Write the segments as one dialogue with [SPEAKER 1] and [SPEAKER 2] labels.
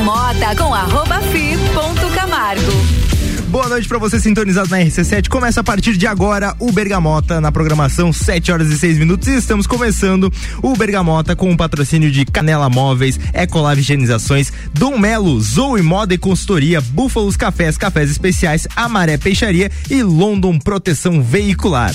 [SPEAKER 1] Bergamota com arroba fi Camargo.
[SPEAKER 2] Boa noite para você sintonizado na RC7. Começa a partir de agora o Bergamota na programação 7 horas e 6 minutos e estamos começando o Bergamota com o patrocínio de Canela Móveis, Ecolave Higienizações, Dom Melo, Zoe Moda e Consultoria, Búfalos Cafés, Cafés Especiais, Amaré Peixaria e London Proteção Veicular.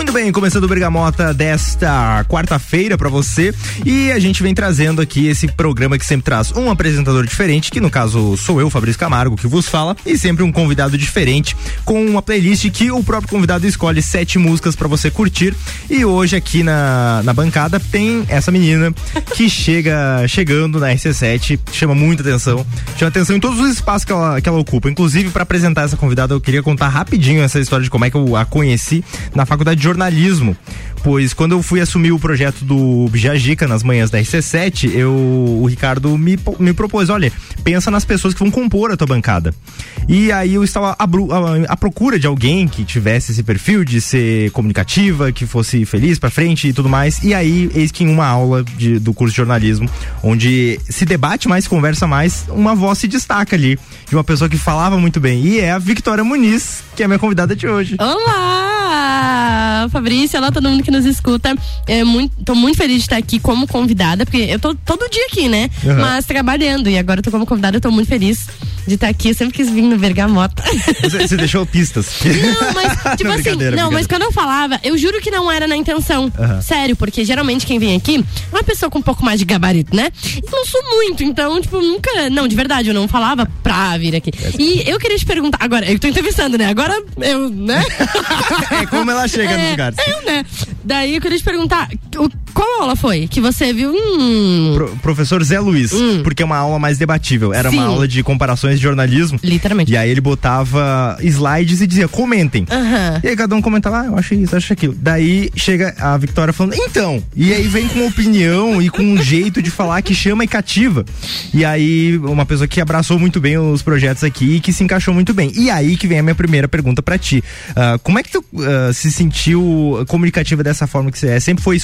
[SPEAKER 2] Muito bem, começando o Bergamota desta quarta-feira para você. E a gente vem trazendo aqui esse programa que sempre traz um apresentador diferente, que no caso sou eu, Fabrício Camargo, que vos fala, e sempre um convidado diferente, com uma playlist que o próprio convidado escolhe sete músicas para você curtir. E hoje aqui na, na bancada tem essa menina que chega chegando na RC7, chama muita atenção, chama atenção em todos os espaços que ela, que ela ocupa. Inclusive, para apresentar essa convidada, eu queria contar rapidinho essa história de como é que eu a conheci na faculdade de jornalismo. Pois quando eu fui assumir o projeto do Bijagica nas manhãs da RC7, eu, o Ricardo me, me propôs: olha, pensa nas pessoas que vão compor a tua bancada. E aí eu estava à, procura de alguém que tivesse esse perfil de ser comunicativa, que fosse feliz para frente e tudo mais. E aí, eis que em uma aula de, do curso de jornalismo, onde se debate mais, conversa mais, uma voz se destaca ali, de uma pessoa que falava muito bem. E é a Victoria Muniz, que é a minha convidada de hoje.
[SPEAKER 3] Olá, Fabrício, olá todo mundo que nos escuta. É muito, tô muito feliz de estar aqui como convidada, porque eu tô todo dia aqui, né? Uhum. Mas trabalhando. E agora eu tô como convidada, eu tô muito feliz de estar aqui. Eu sempre quis vir no Bergamota.
[SPEAKER 2] Você, você deixou pistas.
[SPEAKER 3] Não, mas, tipo não, assim, não, mas quando eu falava, eu juro que não era na intenção. Uhum. Sério, porque geralmente quem vem aqui é uma pessoa com um pouco mais de gabarito, né? E não sou muito, então, tipo, nunca. Não, de verdade, eu não falava pra vir aqui. E eu queria te perguntar, agora, eu tô entrevistando, né? Agora eu, né?
[SPEAKER 2] é como ela chega é, nos lugares.
[SPEAKER 3] Eu, né? Daí eu queria te perguntar, qual aula foi que você viu? Hum...
[SPEAKER 2] Pro, professor Zé Luiz, hum. porque é uma aula mais debatível. Era Sim. uma aula de comparações de jornalismo.
[SPEAKER 3] Literalmente.
[SPEAKER 2] E aí ele botava slides e dizia, comentem. Uhum. E aí cada um comentava, ah, eu achei isso, eu achei aquilo. Daí chega a Vitória falando, então. E aí vem com opinião e com um jeito de falar que chama e cativa. E aí, uma pessoa que abraçou muito bem os projetos aqui e que se encaixou muito bem. E aí que vem a minha primeira pergunta para ti. Uh, como é que tu uh, se sentiu comunicativa dessa forma que você é? Sempre foi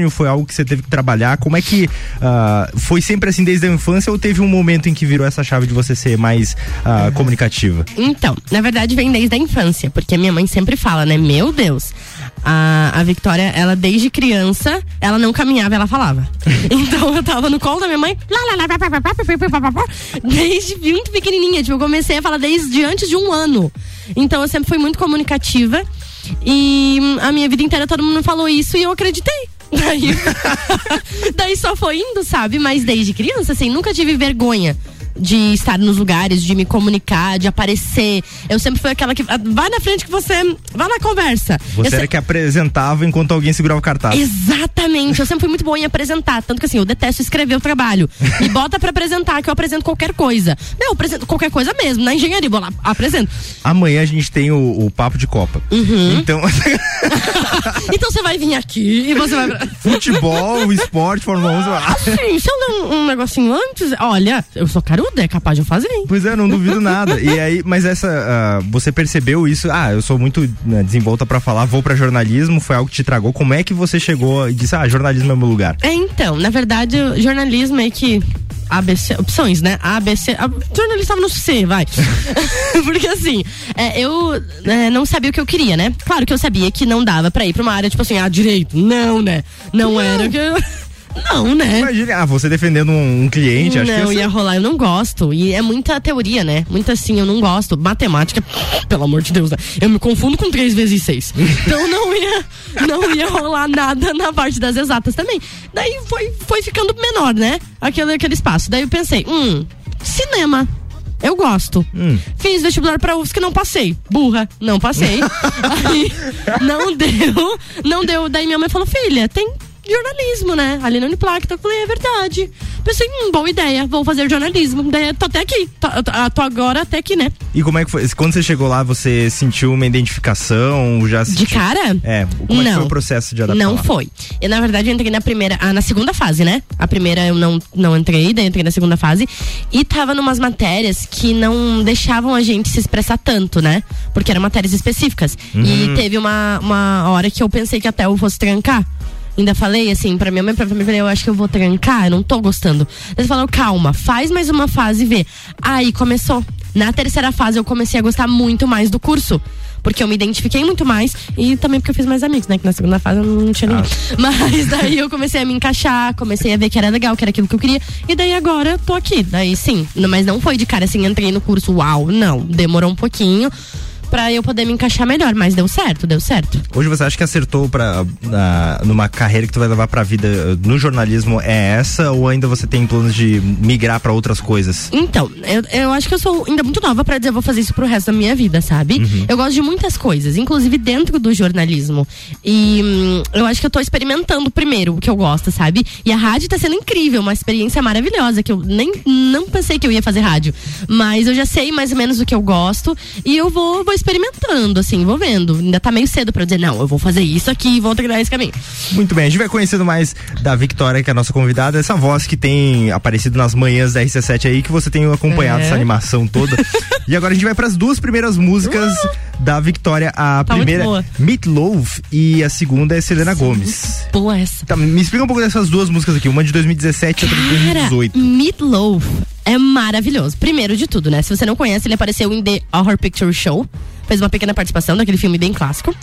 [SPEAKER 2] espontâneo? Foi algo que você teve que trabalhar? Como é que uh, foi sempre assim desde a infância ou teve um momento em que virou essa chave de você ser mais uhum. comunicativa?
[SPEAKER 3] Então, na verdade vem desde a infância, porque a minha mãe sempre fala, né? Meu Deus, a, a Victoria, ela desde criança, ela não caminhava, ela falava. então eu tava no colo da minha mãe, desde muito pequenininha, tipo, eu comecei a falar desde antes de um ano. Então eu sempre fui muito comunicativa e a minha vida inteira todo mundo falou isso e eu acreditei. Daí, daí só foi indo, sabe? Mas desde criança, assim, nunca tive vergonha de estar nos lugares, de me comunicar, de aparecer. Eu sempre fui aquela que ah, vai na frente que você vai na conversa.
[SPEAKER 2] Você eu era se... que apresentava enquanto alguém segurava o cartaz.
[SPEAKER 3] Exatamente. Eu sempre fui muito boa em apresentar, tanto que assim, eu detesto escrever o trabalho. Me bota para apresentar que eu apresento qualquer coisa. Meu, eu apresento qualquer coisa mesmo, na engenharia, vou lá, apresento.
[SPEAKER 2] Amanhã a gente tem o, o papo de Copa.
[SPEAKER 3] Uhum.
[SPEAKER 2] Então
[SPEAKER 3] Então você vai vir aqui e você vai
[SPEAKER 2] Futebol, esporte, Fórmula 1.
[SPEAKER 3] Ah, sim, se eu der um, um negocinho antes, olha, eu sou caro é capaz de eu fazer, hein?
[SPEAKER 2] Pois é, não duvido nada. E aí, mas essa, uh, você percebeu isso? Ah, eu sou muito né, desenvolta para falar, vou para jornalismo, foi algo que te tragou. Como é que você chegou e disse, ah, jornalismo é meu lugar?
[SPEAKER 3] É, então, na verdade, jornalismo é que ABC, opções, né? ABC, a, jornalista estava no C, vai. Porque assim, é, eu é, não sabia o que eu queria, né? Claro que eu sabia que não dava pra ir pra uma área, tipo assim, ah, direito. Não, né? Não, não. era o que eu... Não, né?
[SPEAKER 2] Imagina, ah, você defendendo um, um cliente,
[SPEAKER 3] não,
[SPEAKER 2] acho que.
[SPEAKER 3] Não, ia rolar, eu não gosto. E é muita teoria, né? Muita assim, eu não gosto. Matemática, pelo amor de Deus, né? Eu me confundo com 3 vezes 6. então não ia, não ia rolar nada na parte das exatas também. Daí foi, foi ficando menor, né? Aquele, aquele espaço. Daí eu pensei, hum, cinema. Eu gosto. Hum. Fiz vestibular pra UFSC, não passei. Burra, não passei. Aí, não deu, não deu. Daí minha mãe falou, filha, tem jornalismo, né? Ali na Uniplac, então eu falei, é verdade. Pensei, hum, boa ideia, vou fazer jornalismo. Daí tô até aqui, tô, tô agora até aqui, né?
[SPEAKER 2] E como é que foi? Quando você chegou lá, você sentiu uma identificação? Já sentiu...
[SPEAKER 3] De cara?
[SPEAKER 2] É, como não, é foi o processo de adaptação?
[SPEAKER 3] Não foi. Eu, na verdade, eu entrei na primeira, ah, na segunda fase, né? A primeira eu não, não entrei, daí entrei na segunda fase. E tava numas matérias que não deixavam a gente se expressar tanto, né? Porque eram matérias específicas. Uhum. E teve uma, uma hora que eu pensei que até eu fosse trancar. Ainda falei assim, pra minha mãe, pra mim, eu acho que eu vou trancar, eu não tô gostando. Eles falaram, calma, faz mais uma fase e vê. Aí começou. Na terceira fase eu comecei a gostar muito mais do curso. Porque eu me identifiquei muito mais e também porque eu fiz mais amigos, né? Que na segunda fase eu não tinha ninguém. Ah. Mas daí eu comecei a me encaixar, comecei a ver que era legal, que era aquilo que eu queria. E daí agora tô aqui. Daí sim. Mas não foi de cara assim, entrei no curso, uau, não. Demorou um pouquinho para eu poder me encaixar melhor, mas deu certo, deu certo.
[SPEAKER 2] Hoje você acha que acertou para numa carreira que tu vai levar para a vida no jornalismo é essa ou ainda você tem planos de migrar para outras coisas?
[SPEAKER 3] Então, eu, eu acho que eu sou ainda muito nova para dizer vou fazer isso pro resto da minha vida, sabe? Uhum. Eu gosto de muitas coisas, inclusive dentro do jornalismo. E hum, eu acho que eu tô experimentando primeiro o que eu gosto, sabe? E a rádio tá sendo incrível, uma experiência maravilhosa que eu nem não pensei que eu ia fazer rádio, mas eu já sei mais ou menos o que eu gosto e eu vou, vou experimentando, assim, vou vendo. Ainda tá meio cedo pra dizer, não, eu vou fazer isso aqui e vou treinar esse caminho.
[SPEAKER 2] Muito bem, a gente vai conhecendo mais da Victoria, que é a nossa convidada, essa voz que tem aparecido nas manhãs da RC7 aí, que você tem acompanhado é. essa animação toda. e agora a gente vai para as duas primeiras músicas uh! da Victoria. A tá primeira, Meat Loaf, e a segunda é Selena Sim, Gomes.
[SPEAKER 3] Boa essa.
[SPEAKER 2] Tá, me explica um pouco dessas duas músicas aqui, uma de 2017 e outra de 2018.
[SPEAKER 3] Meat Loaf é maravilhoso. Primeiro de tudo, né? Se você não conhece, ele apareceu em The Horror Picture Show fez uma pequena participação daquele filme bem clássico.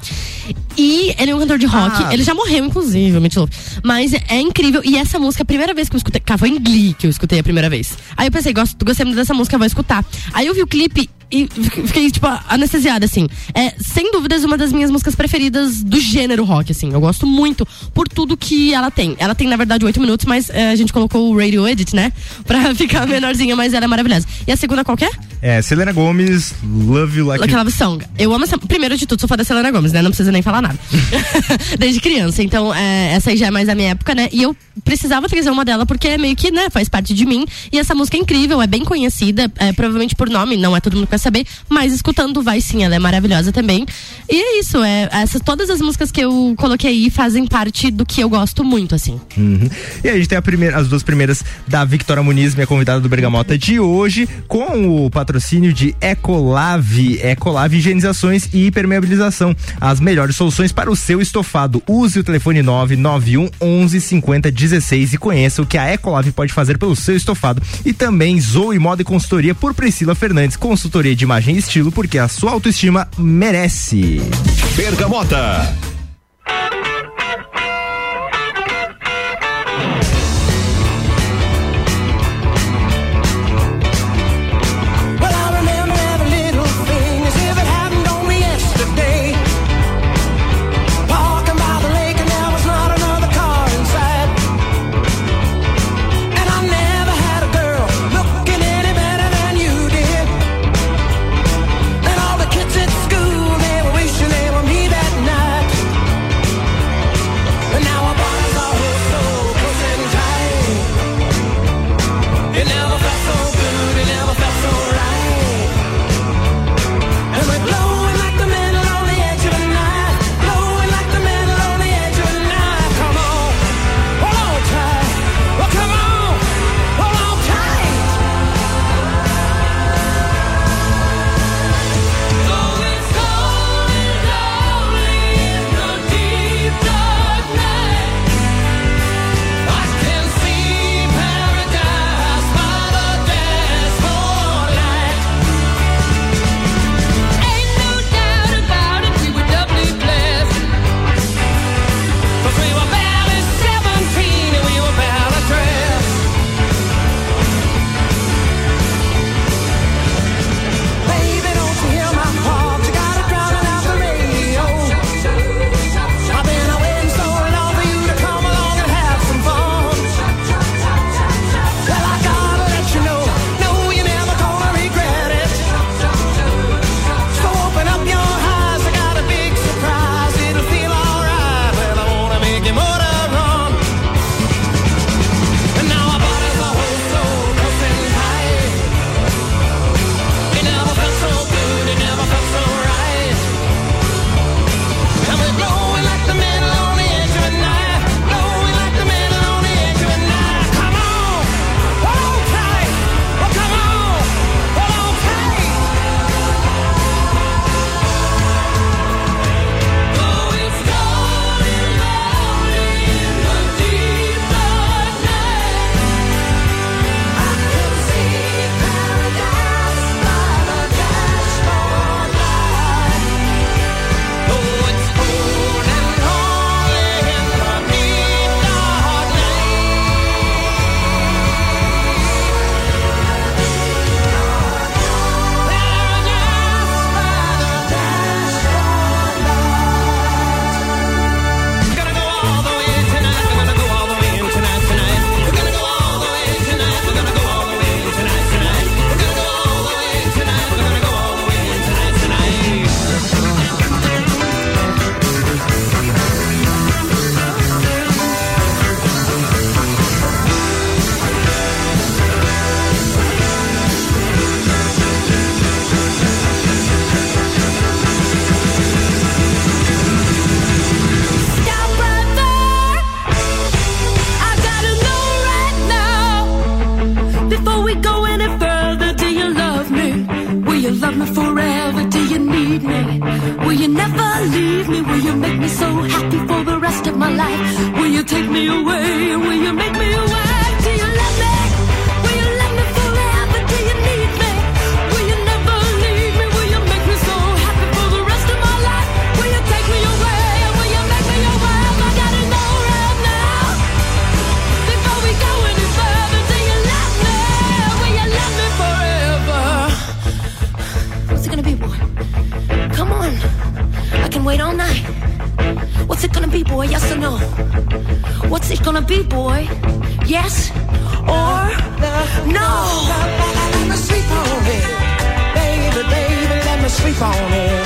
[SPEAKER 3] E ele é um cantor de rock. Ah. Ele já morreu, inclusive, o Meat Loaf. Mas é incrível. E essa música, a primeira vez que eu escutei. Cara, foi em Glee que eu escutei a primeira vez. Aí eu pensei, gosto, gostei muito dessa música, vou escutar. Aí eu vi o clipe e fiquei, tipo, anestesiada, assim. É, sem dúvidas, uma das minhas músicas preferidas do gênero rock, assim. Eu gosto muito por tudo que ela tem. Ela tem, na verdade, oito minutos, mas é, a gente colocou o Radio Edit, né? Pra ficar menorzinha, mas ela é maravilhosa. E a segunda qual é?
[SPEAKER 2] É, Selena Gomes, Love You Like...
[SPEAKER 3] Like Love Song. Eu amo essa... Primeiro de tudo, sou fã da Selena Gomes, né? Não precisa nem falar nada. Desde criança. Então, é, essa aí já é mais da minha época, né? E eu precisava trazer uma dela porque é meio que, né, faz parte de mim. E essa música é incrível, é bem conhecida, é, provavelmente por nome, não é todo mundo que saber, mas escutando vai sim, ela é maravilhosa também. E é isso, é, essas, todas as músicas que eu coloquei aí fazem parte do que eu gosto muito, assim.
[SPEAKER 2] Uhum. E a gente tem a primeira, as duas primeiras da Victoria Muniz, minha convidada do Bergamota de hoje, com o patrocínio de Ecolave, Ecolave Higienizações e Impermeabilização. As melhores soluções para o seu estofado. Use o telefone 991 11 50 16 e conheça o que a Ecolave pode fazer pelo seu estofado. E também Zoe Moda e Consultoria por Priscila Fernandes, consultoria de imagem e estilo, porque a sua autoestima merece.
[SPEAKER 4] Bergamota.
[SPEAKER 5] boy, yes or no.
[SPEAKER 1] Let me sleep on it, baby, baby, let me sleep on it.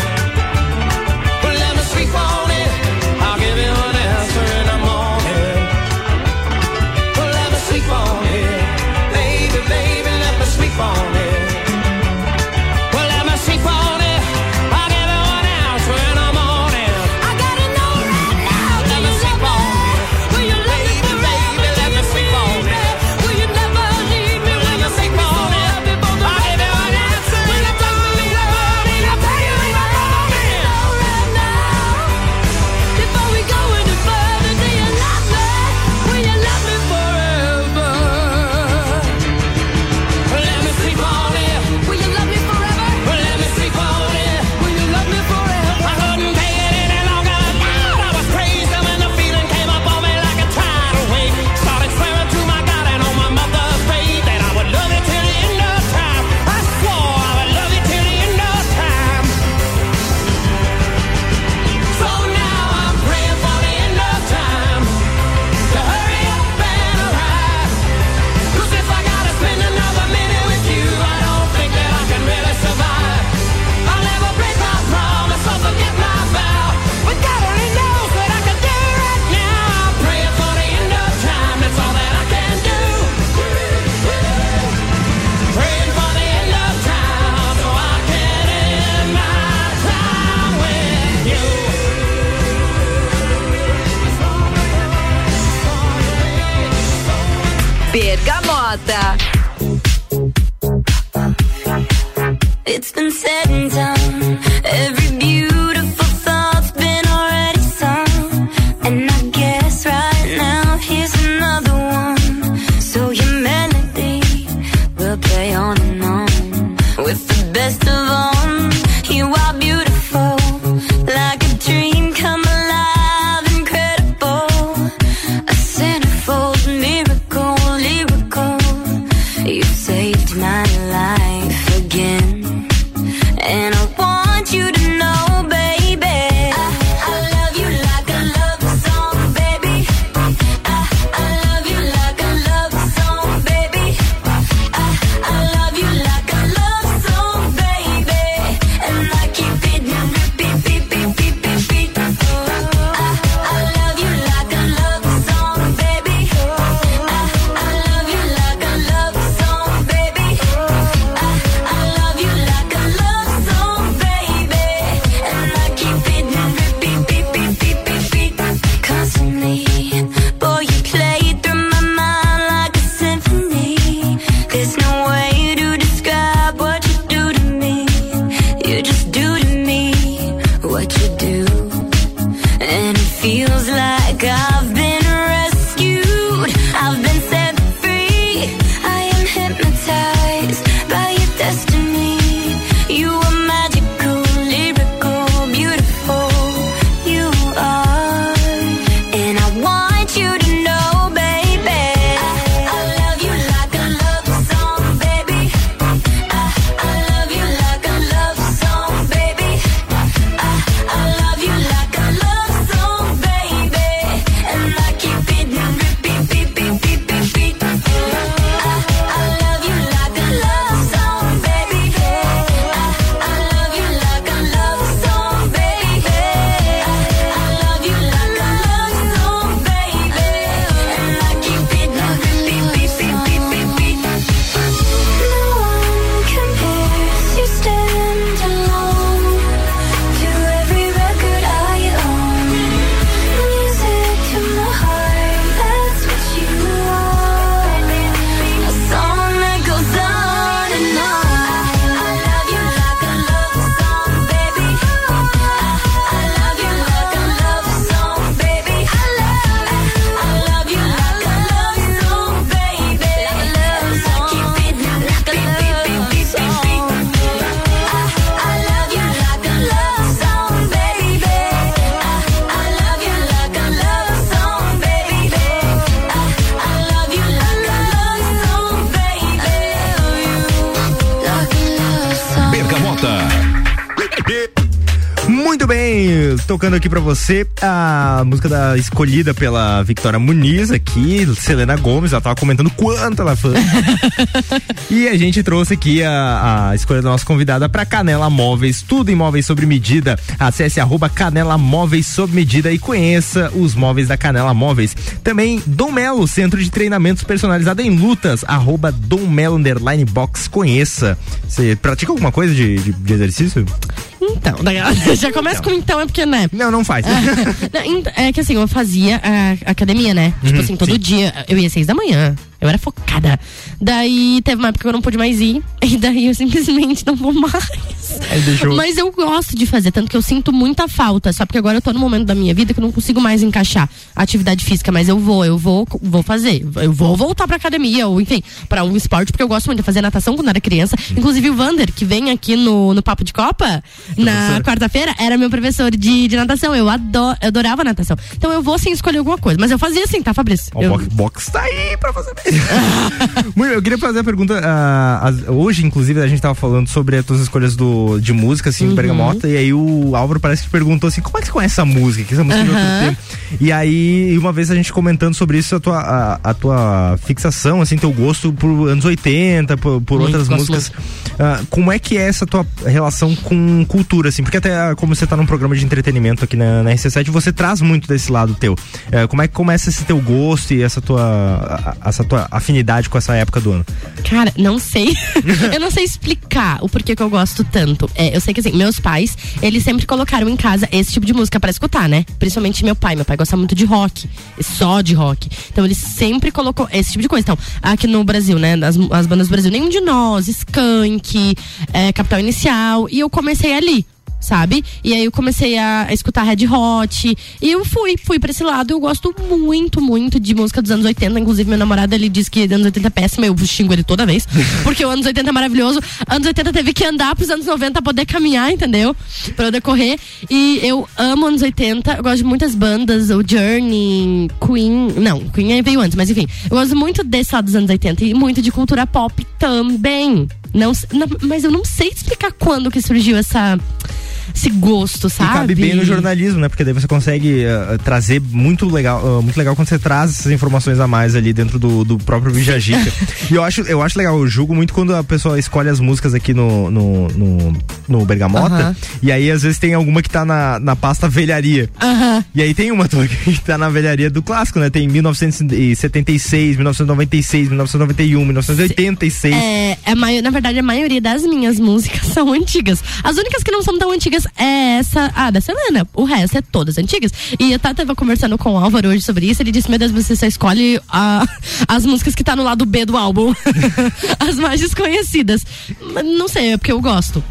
[SPEAKER 5] It's been said and done.
[SPEAKER 2] Tocando aqui pra você a música da, escolhida pela Victoria Muniz aqui, Selena Gomes, ela tava comentando quanto ela é fã. e a gente trouxe aqui a, a escolha da nossa convidada pra Canela Móveis, tudo em móveis sob medida. Acesse arroba Canela Móveis sob medida e conheça os móveis da Canela Móveis. Também Dom Melo, centro de treinamentos personalizado em lutas, arroba Dom Melo underline box, conheça. Você pratica alguma coisa de, de, de exercício?
[SPEAKER 3] Então, já começa com então, é porque, né?
[SPEAKER 2] Não, não faz.
[SPEAKER 3] Ent- É que assim, eu fazia a academia, né? Tipo assim, todo
[SPEAKER 2] sim.
[SPEAKER 3] dia. Eu ia às seis da manhã. Eu era focada. Daí teve uma época que eu não pude mais ir. E daí eu simplesmente não vou mais.
[SPEAKER 2] Deixou.
[SPEAKER 3] Mas eu gosto de fazer, tanto que eu sinto muita falta. Só porque agora eu tô no momento da minha vida que eu não consigo mais encaixar a atividade física. Mas eu vou, eu vou, vou fazer. Eu vou voltar pra academia, ou enfim, pra um esporte, porque eu gosto muito de fazer natação quando era criança. Inclusive o Vander, que vem aqui no, no Papo de Copa, na quarta-feira, era meu professor de, de natação. Eu, adoro, eu adorava natação. Então eu vou sem escolher alguma coisa. Mas eu fazia assim, tá, Fabrício?
[SPEAKER 2] O
[SPEAKER 3] Eu-
[SPEAKER 2] box, box tá aí pra. Muito, eu queria fazer a pergunta. as- hoje, inclusive, a gente tava falando sobre as tuas escolhas do, de música, assim,
[SPEAKER 3] Uhum.
[SPEAKER 2] Bergamota, e aí o Álvaro parece que perguntou assim: como é que você conhece essa música? Que essa música é de outro tempo. E aí, uma vez a gente comentando sobre isso, a tua, a, a tua fixação, assim, teu gosto por anos 80, por, por outras músicas. Ah, como é que é essa tua relação com cultura, assim? Porque até ah, como você tá num programa de entretenimento aqui na, na RC7, você traz muito desse lado teu. Eh, como é que começa esse teu gosto e essa tua, a- essa tua afinidade com essa época do ano?
[SPEAKER 3] Cara, não sei. eu não sei explicar o porquê que eu gosto tanto. É, eu sei que assim, meus pais, eles sempre colocaram em casa esse tipo de música pra escutar, né? Principalmente meu pai. Meu pai gosta muito de rock, só de rock. Então ele sempre colocou esse tipo de coisa. Então, aqui no Brasil, né? As, as bandas do Brasil, nenhum de nós, Skank, é, Capital Inicial. E eu comecei ali. Sabe? E aí eu comecei a, escutar Red Hot. E eu fui, fui pra esse lado. Eu gosto muito, muito de música dos anos 80. Inclusive, meu namorado ele diz que anos 80 é péssimo. Eu xingo ele toda vez. Porque o anos 80 é maravilhoso. Anos 80 teve que andar pros anos 90 pra poder caminhar, entendeu? Pra eu decorrer. E eu amo anos 80. Eu gosto de muitas bandas. O Journey, Queen. Não, Queen veio antes, mas enfim. Eu gosto muito desse lado dos anos 80 e muito de cultura pop também. Não, não- mas eu não sei explicar quando que surgiu essa esse gosto, sabe?
[SPEAKER 2] E cabe bem no jornalismo, né? Porque daí você consegue ah, trazer muito legal, ah, muito legal quando você traz essas informações a mais ali dentro do, do próprio Bijagica. e eu acho, eu acho legal, eu julgo muito quando a pessoa escolhe as músicas aqui no, no, no, no Bergamota.
[SPEAKER 3] Aham.
[SPEAKER 2] E aí, às vezes, tem alguma que tá na, na pasta velharia.
[SPEAKER 3] Aham.
[SPEAKER 2] E aí tem uma tua que tá na velharia do clássico, né? Tem 1976, 1996, 1991, 1986.
[SPEAKER 3] É, é na verdade, a maioria das minhas músicas são antigas. As únicas que não são tão antigas é essa, ah, da Selena. O resto é todas antigas. E eu tava conversando com o Álvaro hoje sobre isso. Ele disse: Meu Deus, você só escolhe a- as músicas que tá no lado B do álbum. as mais desconhecidas. Não sei, é porque eu gosto.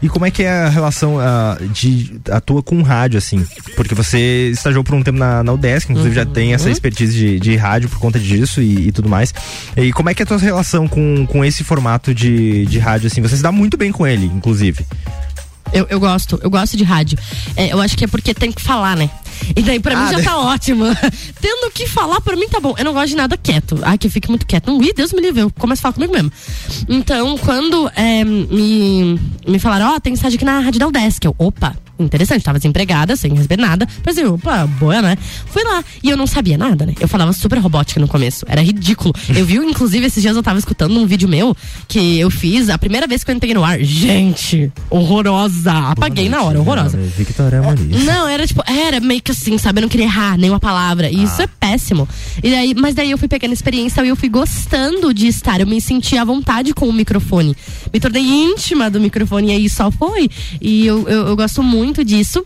[SPEAKER 2] E como é que é a relação ah, de a tua com o rádio, assim? Porque você estagiou por um tempo na, na UDESC, inclusive já tem essa expertise de, de rádio por conta disso e, e tudo mais. E como é que é a tua relação com, com esse formato de, de rádio, assim? Você se dá muito bem com ele, inclusive.
[SPEAKER 3] Eu, eu gosto, eu gosto de rádio. É, eu acho que é porque tem que falar, né? E daí pra
[SPEAKER 2] Ah,
[SPEAKER 3] mim já
[SPEAKER 2] né?
[SPEAKER 3] tá ótimo. Tendo que falar, pra mim tá bom. Eu não gosto de nada quieto. Ai, que eu fique muito quieto. Não, ih, Deus me livre, eu começo a falar comigo mesmo. Então, quando é, me, me falaram, ó, tem estágio aqui na Rádio da UDESC, eu, opa, interessante, tava desempregada, sem receber nada. Pensei, opa, boa, né? Fui lá. E eu não sabia nada, né? Eu falava super robótica no começo. Era ridículo. Eu vi, inclusive, esses dias eu tava escutando um vídeo meu que eu fiz a primeira vez que eu entrei no ar. Gente, horrorosa. Apaguei na hora, horrorosa.
[SPEAKER 2] Victoria Muniz.
[SPEAKER 3] Não, era tipo, era meio que assim, sabe? Eu não queria errar nenhuma palavra. E isso é péssimo. E daí, mas daí eu fui pegando experiência e eu fui gostando de estar. Eu me senti à vontade com o microfone. Me tornei íntima do microfone e aí só foi. E eu, eu, eu gosto muito disso.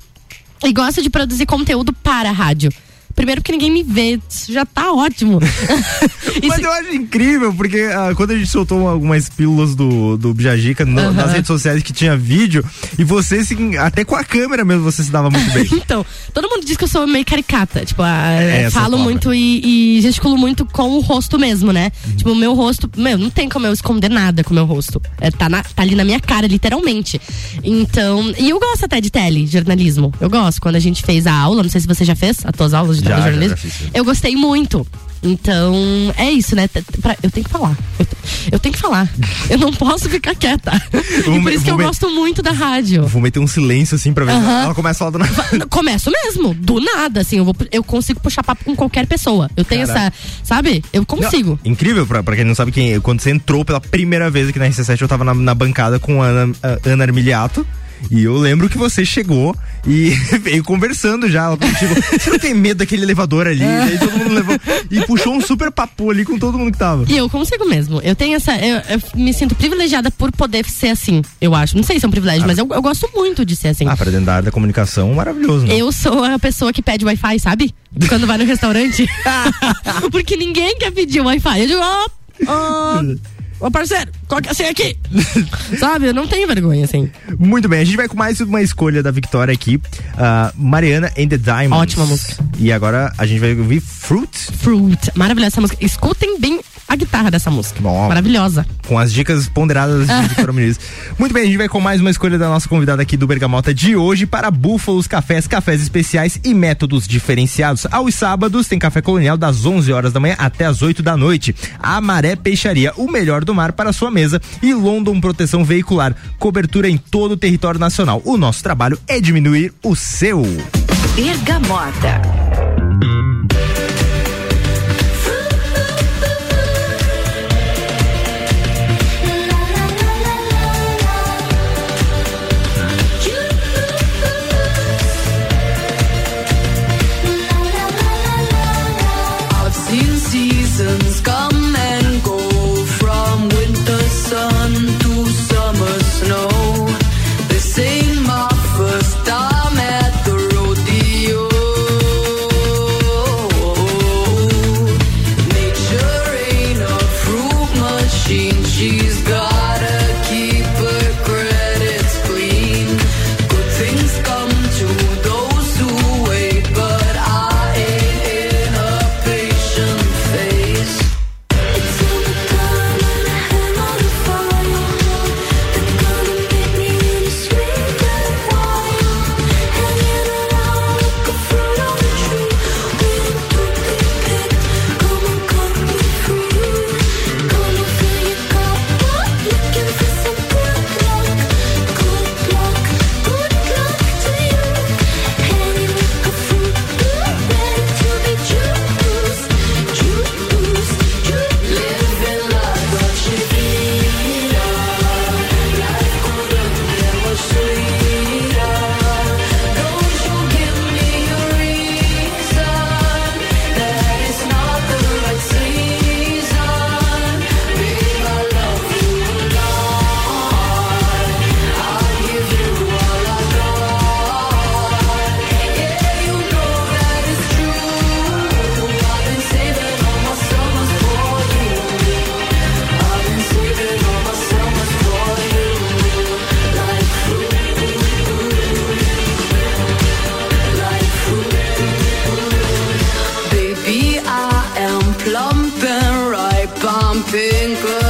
[SPEAKER 3] E gosto de produzir conteúdo para a rádio. Primeiro porque ninguém me vê, isso já tá ótimo.
[SPEAKER 2] Mas
[SPEAKER 3] se-
[SPEAKER 2] eu acho incrível, porque ah, quando a gente soltou algumas pílulas do, do Bijagica no-
[SPEAKER 3] Aham.
[SPEAKER 2] nas redes sociais que tinha vídeo, e você, assim, até com a câmera mesmo, você se dava muito bem.
[SPEAKER 3] Então, todo mundo diz que eu sou meio caricata. Tipo, ah,
[SPEAKER 2] É
[SPEAKER 3] falo muito e, e gesticulo muito com o rosto mesmo, né?
[SPEAKER 2] Uhum.
[SPEAKER 3] Tipo, o meu rosto, meu, não tem como eu esconder nada com o meu rosto. É, tá, na- tá ali na minha cara, literalmente. Então, e eu gosto até de tele, jornalismo. Eu gosto. Quando a gente fez a aula, não sei se você já fez as tuas aulas de de eu gostei muito. Então, é isso, né? Pra- eu tenho que falar. Eu, eu tenho que falar. Eu não posso ficar quieta. E
[SPEAKER 2] Vou
[SPEAKER 3] por isso que eu
[SPEAKER 2] me-
[SPEAKER 3] gosto muito da rádio.
[SPEAKER 2] Vou meter um silêncio assim pra ver.
[SPEAKER 3] Aham.
[SPEAKER 2] Ela começa a falar do nada.
[SPEAKER 3] Começo mesmo, do nada, assim, eu, vou, eu consigo puxar papo com qualquer pessoa. Eu tenho
[SPEAKER 2] Caraca.
[SPEAKER 3] essa, sabe? Eu consigo.
[SPEAKER 2] Não, incrível, pra, pra quem não sabe quem. Quando você entrou pela primeira vez aqui na RC7, eu tava na, na bancada com a Ana, a Ana Armiliato. E eu lembro que você chegou e veio conversando já ela contigo. Você não tem medo daquele elevador ali?
[SPEAKER 3] É.
[SPEAKER 2] Aí todo mundo levou. E puxou um super papo ali com todo mundo que tava.
[SPEAKER 3] E eu consigo mesmo. Eu tenho essa. Eu, eu me sinto privilegiada por poder ser assim, eu acho. Não sei se é um privilégio, mas eu, eu gosto muito de ser assim.
[SPEAKER 2] Ah, pra dentro da área da comunicação, maravilhoso, né?
[SPEAKER 3] Eu sou a pessoa que pede Wi-Fi, sabe? Quando vai no restaurante. Porque ninguém quer pedir Wi-Fi. Eu digo, ó, ó, ô parceiro, qual que é a senha aqui? sabe? Eu não tenho vergonha, assim.
[SPEAKER 2] Muito bem, a gente vai com mais uma escolha da Vitória aqui. Ah, Mariana and the Diamonds.
[SPEAKER 3] Ótima música.
[SPEAKER 2] E agora a gente vai ouvir Fruit
[SPEAKER 3] Fruit. Maravilhosa essa música. Escutem bem a guitarra dessa música.
[SPEAKER 2] Bom.
[SPEAKER 3] Maravilhosa.
[SPEAKER 2] com as dicas ponderadas de Vitória Muniz. Muito bem, a gente vai com mais uma escolha da nossa convidada aqui do Bergamota de hoje para Búfalos Cafés, cafés especiais e métodos diferenciados. Aos sábados tem café colonial das 11 horas da manhã até as 8 da noite. A Maré Peixaria, o melhor do mar para a sua mesa e London Proteção Veicular, cobertura em todo o território nacional. O nosso trabalho é diminuir o seu.
[SPEAKER 1] Bergamota.
[SPEAKER 6] something good.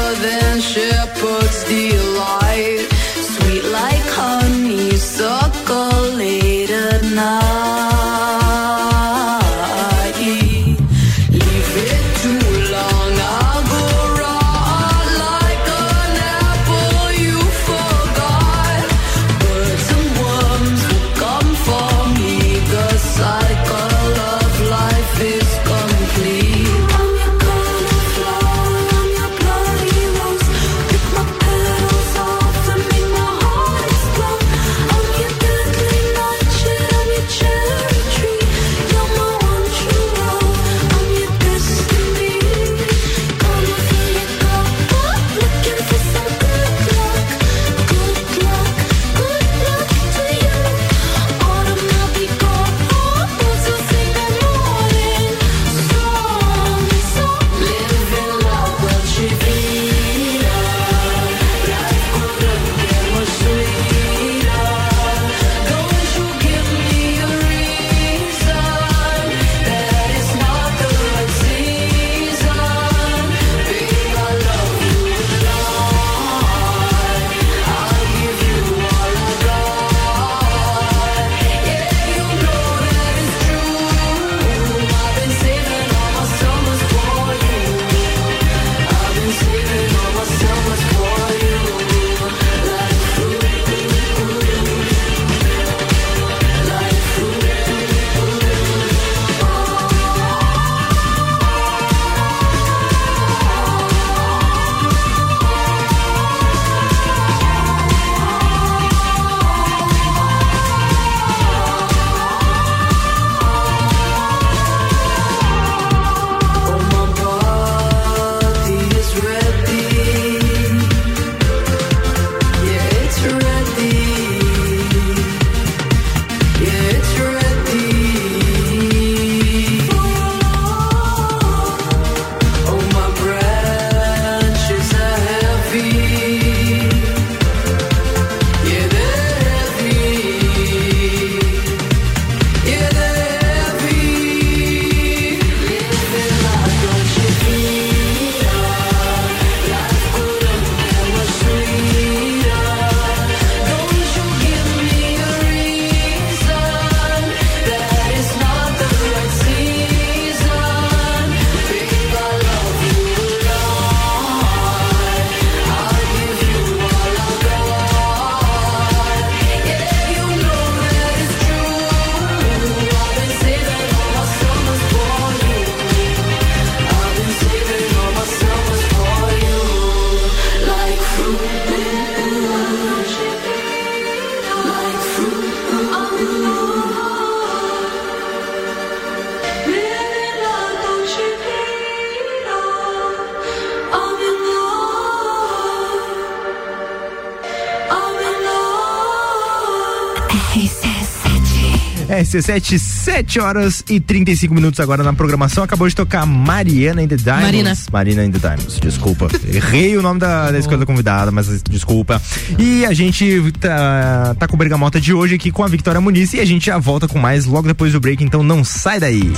[SPEAKER 2] RC7, 7 horas e 35 minutos agora na programação. Acabou de tocar Mariana in the Diamonds.
[SPEAKER 3] Marina.
[SPEAKER 2] Marina in the Diamonds, desculpa. Errei o nome da, da escolha da convidada, mas desculpa. E a gente tá, tá com o Bergamota de hoje aqui com a Victoria Muniz e a gente já volta com mais logo depois do break, então não sai daí.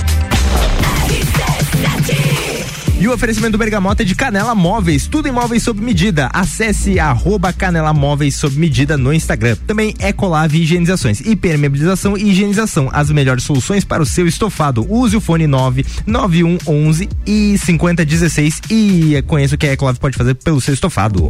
[SPEAKER 2] E o oferecimento do Bergamota é de Canela Móveis, tudo em móveis sob medida. Acesse arroba Canela Móveis sob medida no Instagram. Também Ecolave Higienizações, hipermeabilização e higienização, as melhores soluções para o seu estofado. Use o fone 99111 e 5016 e conheça o que a Ecolave pode fazer pelo seu estofado.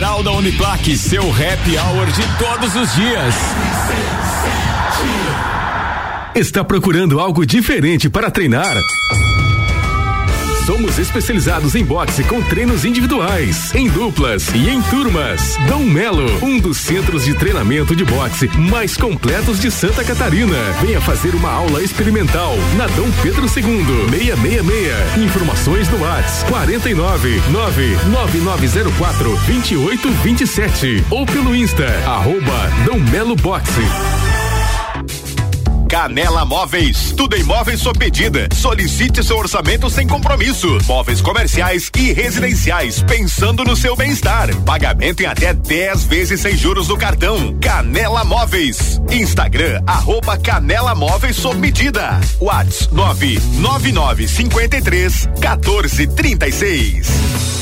[SPEAKER 4] da Uniplaque. Seu happy hour de todos os dias.
[SPEAKER 7] Está procurando algo diferente para treinar? Somos especializados em boxe com treinos individuais, em duplas e em turmas. Dom Melo, um dos centros de treinamento de boxe mais completos de Santa Catarina. Venha fazer uma aula experimental na Dom Pedro II, 666. Informações no WhatsApp 49 99904 2827 ou pelo Insta, arroba Dom Melo Boxe.
[SPEAKER 8] Canela Móveis, tudo em móveis sob medida. Solicite seu orçamento sem compromisso. Móveis comerciais e residenciais, pensando no seu bem-estar. Pagamento em até 10 vezes sem juros no cartão. Canela Móveis. Instagram, arroba Canela Móveis sob medida. Whats 99953 1436.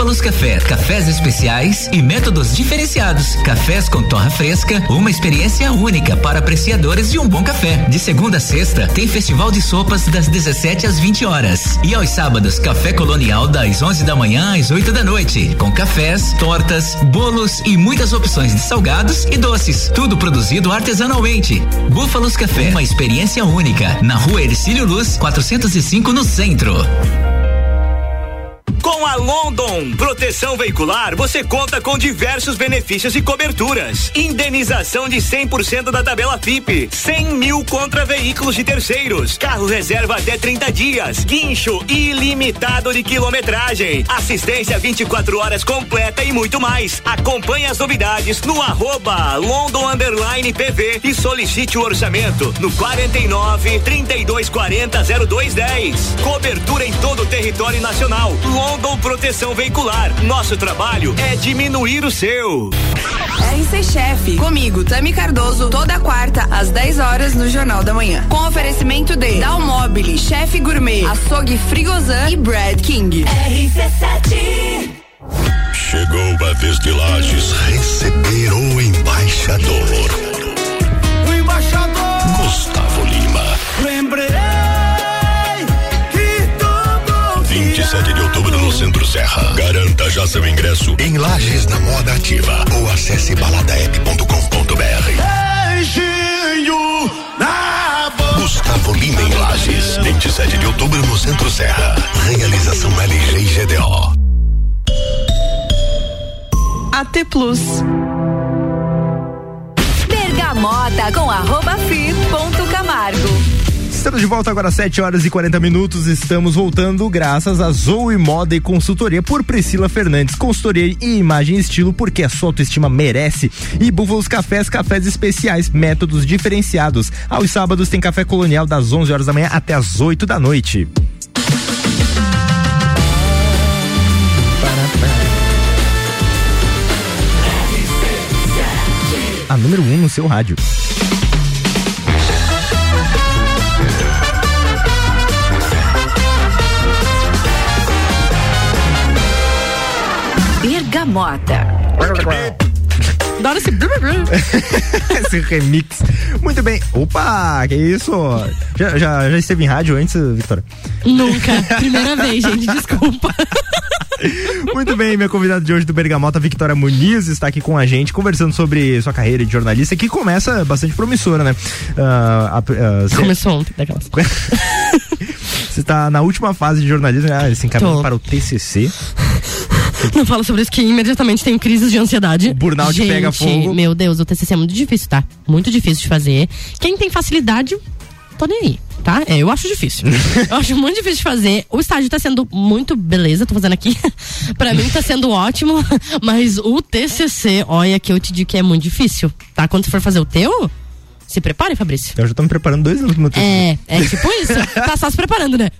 [SPEAKER 9] Búfalos Café, cafés especiais e métodos diferenciados. Cafés com torra fresca, uma experiência única para apreciadores de um bom café. De segunda a sexta, tem festival de sopas das 17 às 20 horas. E aos sábados, café colonial das 11 da manhã às 8 da noite. Com cafés, tortas, bolos e muitas opções de salgados e doces. Tudo produzido artesanalmente. Búfalos Café, uma experiência única. Na rua Ercílio Luz, 405 no centro.
[SPEAKER 10] Com a London Proteção Veicular, você conta com diversos benefícios e coberturas. Indenização de 100% da tabela FIP, 100 mil contra veículos de terceiros, carro reserva até 30 dias, guincho ilimitado de quilometragem, assistência 24 horas completa e muito mais. Acompanhe as novidades no arroba London Underline PV e solicite o orçamento no 49 32 40 0210. Cobertura em todo o território nacional. London Rondon Proteção Veicular. Nosso trabalho é diminuir o seu.
[SPEAKER 11] RC Chef, comigo, Tami Cardoso, toda quarta, às 10 horas, no Jornal da Manhã. Com oferecimento de Dalmobile, Chef Gourmet, Açougue Frigozan e Brad King.
[SPEAKER 5] RC7
[SPEAKER 12] Chegou a vez de Lages receber o embaixador.
[SPEAKER 13] O embaixador.
[SPEAKER 12] Gustavo Lima.
[SPEAKER 13] Lembrei
[SPEAKER 12] 27 de outubro no Centro Serra. Garanta já seu ingresso em Lages na Moda Ativa ou acesse baladaep.com.br.
[SPEAKER 13] beijinho na boca.
[SPEAKER 12] Gustavo Lima em Lages. 27 de outubro no Centro Serra. Realização LG e GDO.
[SPEAKER 11] AT Plus.
[SPEAKER 1] Bergamota com arroba fi ponto Camargo.
[SPEAKER 2] Estamos de volta agora às 7 horas e 40 minutos. Estamos voltando graças a Zoe Moda e Consultoria por Priscila Fernandes. Consultoria em imagem e estilo porque a sua autoestima merece. E Búfalos Cafés, cafés especiais, métodos diferenciados. Aos sábados tem café colonial das 11 horas da manhã até as 8 da noite. A número 1 um no seu rádio.
[SPEAKER 1] Bergamota.
[SPEAKER 3] Adoro esse.
[SPEAKER 2] Esse remix. Muito bem. Opa, que isso? Já, já, já esteve em rádio antes, Victoria?
[SPEAKER 3] Nunca. Primeira vez, gente. Desculpa.
[SPEAKER 2] Muito bem, minha convidada de hoje do Bergamota, Victoria Muniz, está aqui com a gente, conversando sobre sua carreira de jornalista, que começa bastante promissora, né? Ah, a- ah, cê-
[SPEAKER 3] Começou ontem, daquelas.
[SPEAKER 2] Você está na última fase de jornalismo, ah, se encaminhando para o TCC.
[SPEAKER 3] Não fala sobre isso que imediatamente tenho crises de ansiedade.
[SPEAKER 2] burnout
[SPEAKER 3] Gente,
[SPEAKER 2] pega fogo.
[SPEAKER 3] Meu Deus, o TCC é muito difícil, tá? Muito difícil de fazer. Quem tem facilidade, tô nem aí, tá? É, eu acho difícil. eu acho muito difícil de fazer. O estágio tá sendo muito beleza, tô fazendo aqui. pra mim tá sendo ótimo, mas o TCC, olha que eu te digo que é muito difícil, tá? Quando você for fazer o teu, se prepare, Fabrício.
[SPEAKER 2] Eu já tô me preparando dois anos pro meu TCC.
[SPEAKER 3] É, é tipo isso. tá só se preparando, né?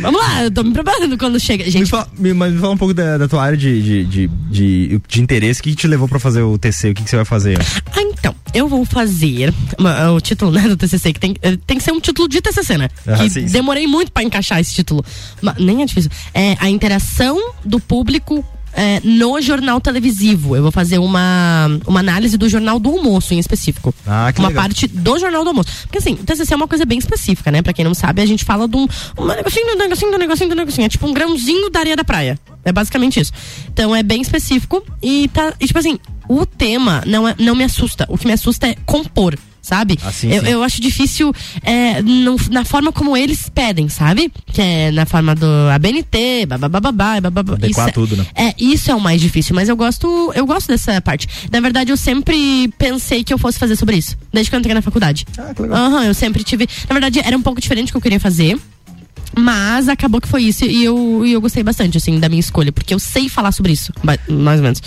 [SPEAKER 3] Vamos lá, eu tô me preparando quando chega.
[SPEAKER 2] Me
[SPEAKER 3] Gente,
[SPEAKER 2] fala, me, mas me fala um pouco da, da tua área de, de, de, de, de interesse. O que, que te levou para fazer o TC? O que, que você vai fazer?
[SPEAKER 3] Ah, então, eu vou fazer uma- o título né, do TCC, que tem, eh, tem que ser um título de TCC, né?
[SPEAKER 2] Ah,
[SPEAKER 3] que
[SPEAKER 2] sim, sim.
[SPEAKER 3] demorei muito pra encaixar esse título. Mas nem é difícil. É a interação do público eh, no jornal televisivo. Eu vou fazer uma, uma análise do jornal do almoço em específico.
[SPEAKER 2] Ah, que
[SPEAKER 3] uma
[SPEAKER 2] legal.
[SPEAKER 3] parte do jornal do almoço. Porque assim, o TCC é uma coisa bem específica, né? Pra quem não sabe, a gente fala de um, um negocinho, um negocinho, um negocinho, um negocinho. É tipo um grãozinho da areia da praia. É basicamente isso. Então é bem específico e tá. E, tipo assim, o tema não, é, não me assusta. O que me assusta é compor. Sabe?
[SPEAKER 2] Assim,
[SPEAKER 3] eu, eu acho difícil é, na forma como eles pedem, sabe? Que é na forma do ABNT, babababá, bababá.
[SPEAKER 2] Adequar
[SPEAKER 3] Isso é-
[SPEAKER 2] tudo, né?
[SPEAKER 3] é, isso é o mais difícil, mas eu gosto, eu gosto dessa parte. Na verdade, eu sempre pensei que eu fosse fazer sobre isso, desde que eu entrei na faculdade.
[SPEAKER 2] Ah, que legal.
[SPEAKER 3] Aham, eu sempre tive. Na verdade, era um pouco diferente do que eu queria fazer. Mas acabou que foi isso e eu, e eu gostei bastante, assim, da minha escolha, porque eu sei falar sobre isso, mais ou menos.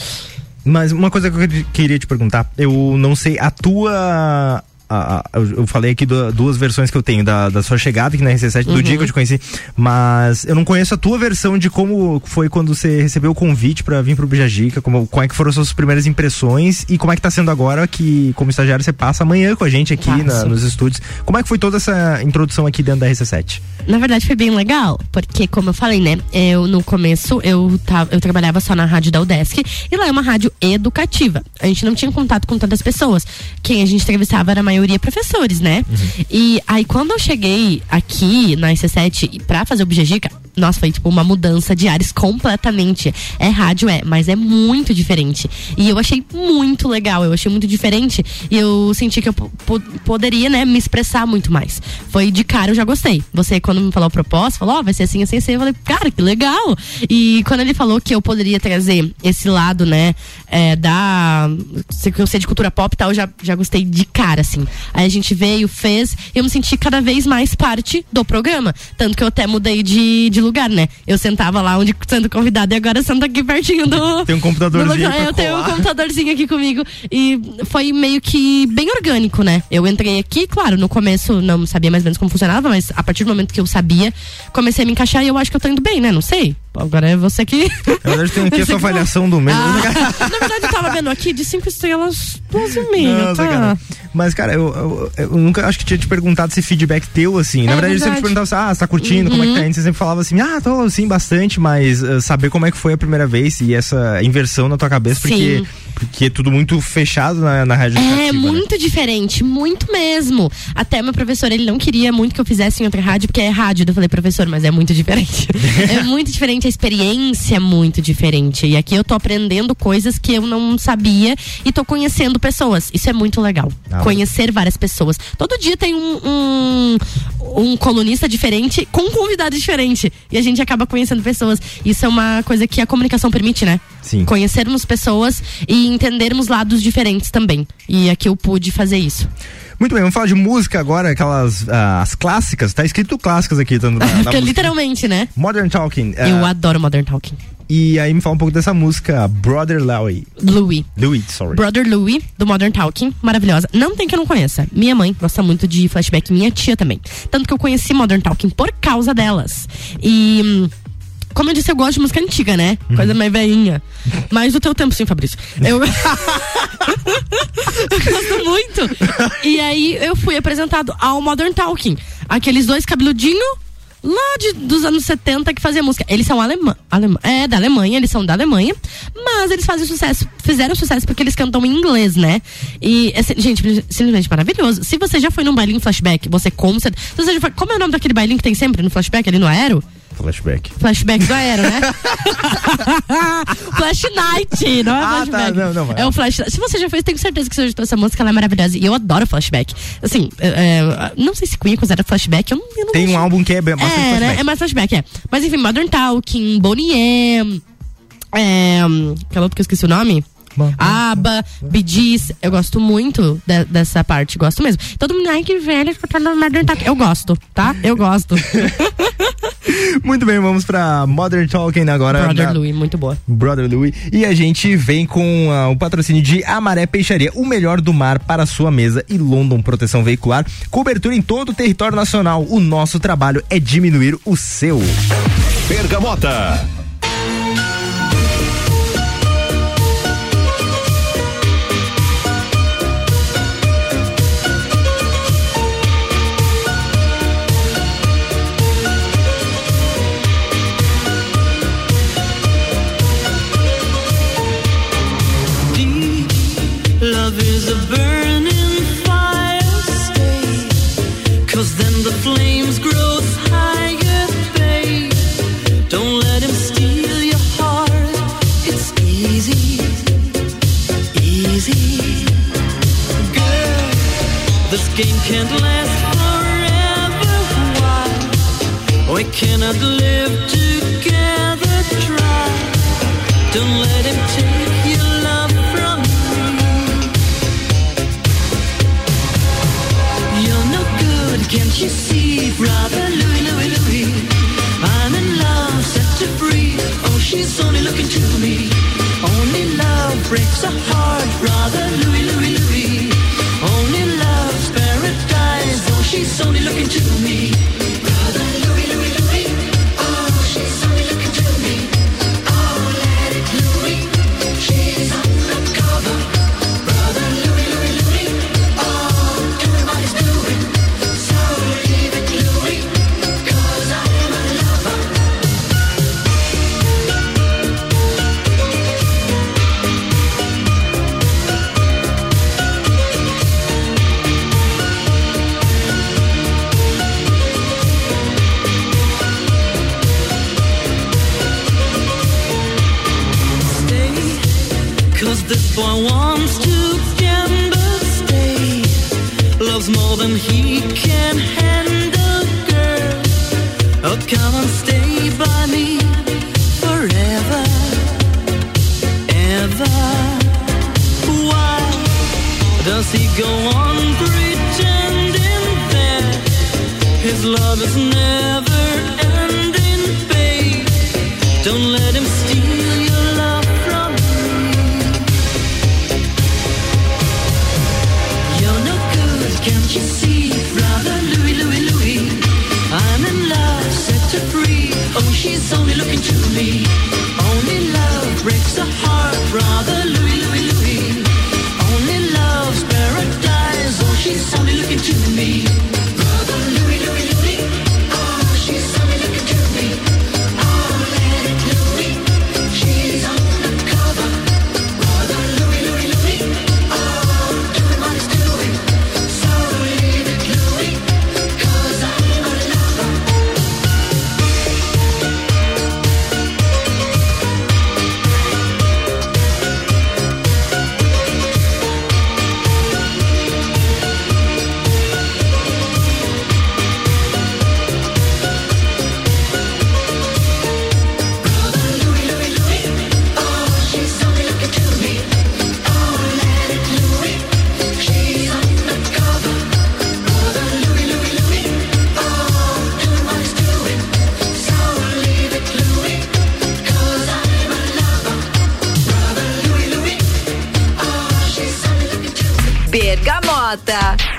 [SPEAKER 2] Mas uma coisa que eu queria te perguntar, eu não sei, a tua. A- a- eu falei aqui du- duas versões que eu tenho, da, da sua chegada aqui na RC7, do
[SPEAKER 3] Uhum.
[SPEAKER 2] dia que eu te conheci, mas eu não conheço a tua versão de como foi quando você recebeu o convite pra vir pro Bijagica, como, como é que foram as suas primeiras impressões e como é que tá sendo agora que, como estagiário, você passa amanhã com a gente aqui na- nos estúdios. Como é que foi toda essa introdução aqui dentro da RC7?
[SPEAKER 3] Na verdade foi bem legal, porque como eu falei, né, eu no começo eu tava, eu trabalhava só na rádio da UDESC e lá é uma rádio educativa. A gente não tinha contato com tantas pessoas. Quem a gente entrevistava era a maioria professores, né? E aí quando eu cheguei aqui na IC7 pra fazer o Bijagica, nossa, foi tipo uma mudança de ares completamente. É rádio, é, mas é muito diferente. E eu achei muito legal, eu achei muito diferente. E eu senti que eu po- po- poderia, né, me expressar muito mais. Foi de cara, eu já gostei. Você, quando me falou a proposta, falou, ó, vai ser assim, assim, assim. Eu falei, cara, que legal. E quando ele falou que eu poderia trazer esse lado, né, é, da. que eu sei de cultura pop e tal, eu já, já gostei de cara, assim. Aí a gente veio, fez, e eu me senti cada vez mais parte do programa. Tanto que eu até mudei de, de lugar, né? Eu sentava lá onde sendo convidada e agora eu sento aqui pertinho do.
[SPEAKER 2] Tem um computadorzinho
[SPEAKER 3] do Eu tenho um computadorzinho aqui comigo. E foi meio que bem orgânico, né? Eu entrei aqui, claro, no começo não sabia mais ou menos como funcionava, mas a partir do momento que eu sabia, comecei a me encaixar e eu acho que eu tô indo bem, né? Não sei. Agora é você que.
[SPEAKER 2] Na verdade, tem aqui a sua avaliação do mês.
[SPEAKER 3] Ah, na verdade, eu tava vendo aqui de 5 estrelas, 12,5.
[SPEAKER 2] Não,
[SPEAKER 3] Tá?
[SPEAKER 2] sacanagem. Mas, cara, eu, eu- eu nunca acho que tinha te perguntado esse feedback teu, assim. Na
[SPEAKER 3] É
[SPEAKER 2] verdade, eu sempre
[SPEAKER 3] verdade.
[SPEAKER 2] te perguntava assim, ah, você tá curtindo, como é que tá
[SPEAKER 3] Uhum.
[SPEAKER 2] indo? Você sempre falava assim, ah, tô sim, bastante, mas ah, saber como é que foi a primeira vez e essa inversão na tua cabeça, porque,
[SPEAKER 3] Sim.
[SPEAKER 2] porque é tudo muito fechado na, na rádio
[SPEAKER 3] É
[SPEAKER 2] né?
[SPEAKER 3] muito diferente, muito mesmo. Até meu professor, ele não queria muito que eu fizesse em outra rádio, porque é rádio. Eu falei, professor, mas é muito diferente. é muito diferente, a experiência é muito diferente. E aqui eu tô aprendendo coisas que eu não sabia e tô conhecendo pessoas. Isso é muito legal.
[SPEAKER 2] Ah,
[SPEAKER 3] Conhecer várias pessoas. Todo dia tem um, um, um colunista diferente com um convidado diferente. E a gente acaba conhecendo pessoas. Isso é uma coisa que a comunicação permite, né?
[SPEAKER 2] Sim.
[SPEAKER 3] Conhecermos pessoas e entendermos lados diferentes também. E aqui eu pude fazer isso.
[SPEAKER 2] Muito bem, vamos falar de música agora, aquelas ah, as clássicas, tá escrito clássicas aqui, tanto na, na.
[SPEAKER 3] Literalmente, né?
[SPEAKER 2] Modern Talking. ah,
[SPEAKER 3] Eu adoro Modern Talking.
[SPEAKER 2] E aí me fala um pouco dessa música, Brother Louie.
[SPEAKER 3] Louis.
[SPEAKER 2] Louis, sorry.
[SPEAKER 3] Brother Louis, do Modern Talking, maravilhosa. Não tem que eu não conheça. Minha mãe gosta muito de flashback, minha tia também. Tanto que eu conheci Modern Talking por causa delas. E. Como eu disse, eu gosto de música antiga, né? Coisa mais velhinha. Mais do teu tempo, sim, Fabrício. Eu. eu gosto muito. E aí eu fui apresentado ao Modern Talking. Aqueles dois cabeludinhos lá de, dos anos 70 que fazia música. Eles são alemã, alemã, é da Alemanha, eles são da Alemanha, mas eles fazem sucesso, fizeram sucesso porque eles cantam em inglês, né? E é, gente, simplesmente maravilhoso. Se você já foi num bailinho flashback, você com certeza, se você já foi, como é o nome daquele bailinho que tem sempre no flashback ali no Aero?
[SPEAKER 2] Flashback.
[SPEAKER 3] Flashback do Aero, né? Flash Night, não é
[SPEAKER 2] Ah, tá,
[SPEAKER 3] flashback.
[SPEAKER 2] não, não,
[SPEAKER 3] é o Flash Se você já fez, tenho certeza que você já escutou essa música, ela é maravilhosa. E eu adoro flashback. Assim, é, é, não sei se Queen considera flashback, eu não, eu não
[SPEAKER 2] Tem um álbum que é bastante
[SPEAKER 3] é, né?
[SPEAKER 2] flashback.
[SPEAKER 3] É mais flashback, é. Mas enfim, Modern Talking, Bonnie M, é, aquela outra que eu esqueci o nome. Aba, Gees, eu gosto muito de- dessa parte, gosto mesmo. Todo mundo, ai que Modern Talking. Eu gosto, tá? Eu gosto.
[SPEAKER 2] Muito bem, vamos pra Modern Talking agora.
[SPEAKER 3] Brother
[SPEAKER 2] na-
[SPEAKER 3] Louis, muito boa.
[SPEAKER 2] Brother Louis. E a gente vem com ah, o patrocínio de Amaré Peixaria, o melhor do mar para a sua mesa e London Proteção Veicular. Cobertura em todo o território nacional. O nosso trabalho é diminuir o seu.
[SPEAKER 8] Bergamota.
[SPEAKER 13] Game can't last forever. Why? We cannot live together. Try. Don't let him take your love from me. You're no good, can't you see, brother Louis, Louis, Louis? I'm in love, set to free. Oh, she's only looking to me. Only love breaks a heart, brother Louis, Louis, Louis. to me. This boy wants to gamble. Stay, loves more than he
[SPEAKER 1] Bergamota.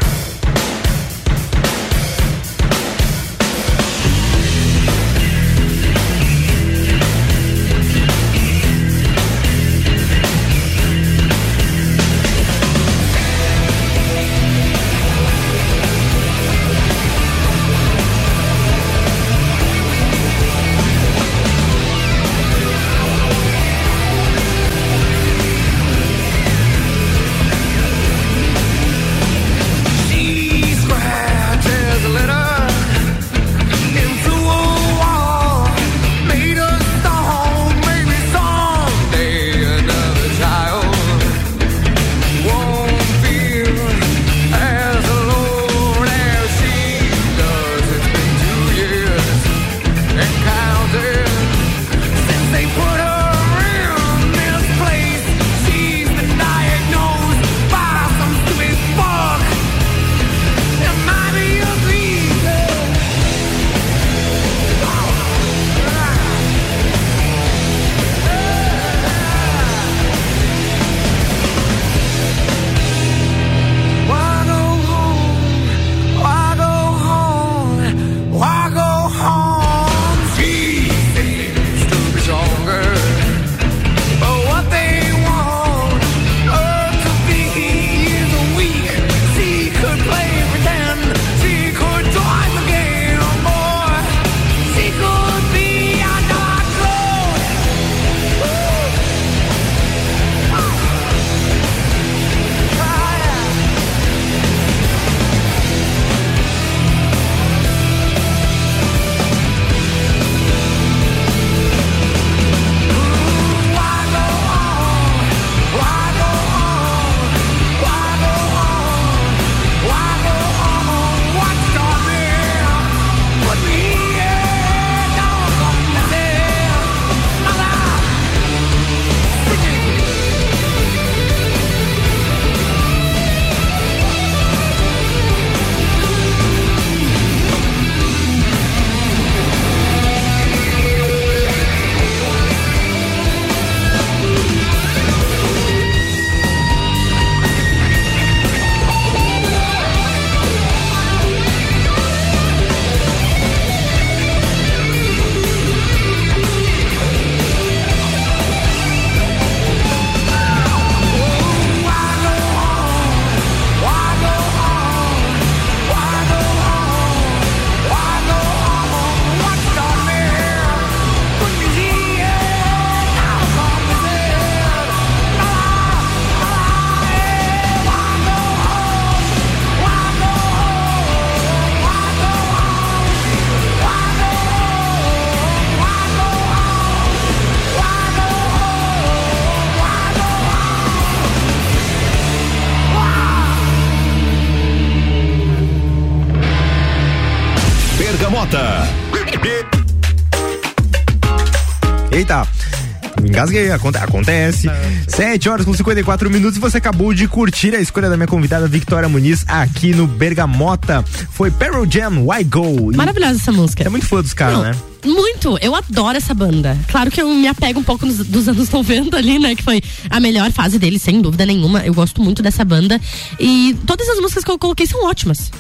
[SPEAKER 2] Engasguei, aconte- acontece. 7 horas com 54 minutos e você acabou de curtir a escolha da minha convidada Victoria Muniz aqui no Bergamota. Foi Pearl Jam, Why Go? E
[SPEAKER 3] Maravilhosa essa música.
[SPEAKER 2] É muito fã dos caras, né?
[SPEAKER 3] Muito, eu adoro essa banda. Claro que eu me apego um pouco nos- dos anos 90 ali, né? Que foi a melhor fase deles, sem dúvida nenhuma. Eu gosto muito dessa banda. E todas as músicas que eu coloquei são ótimas.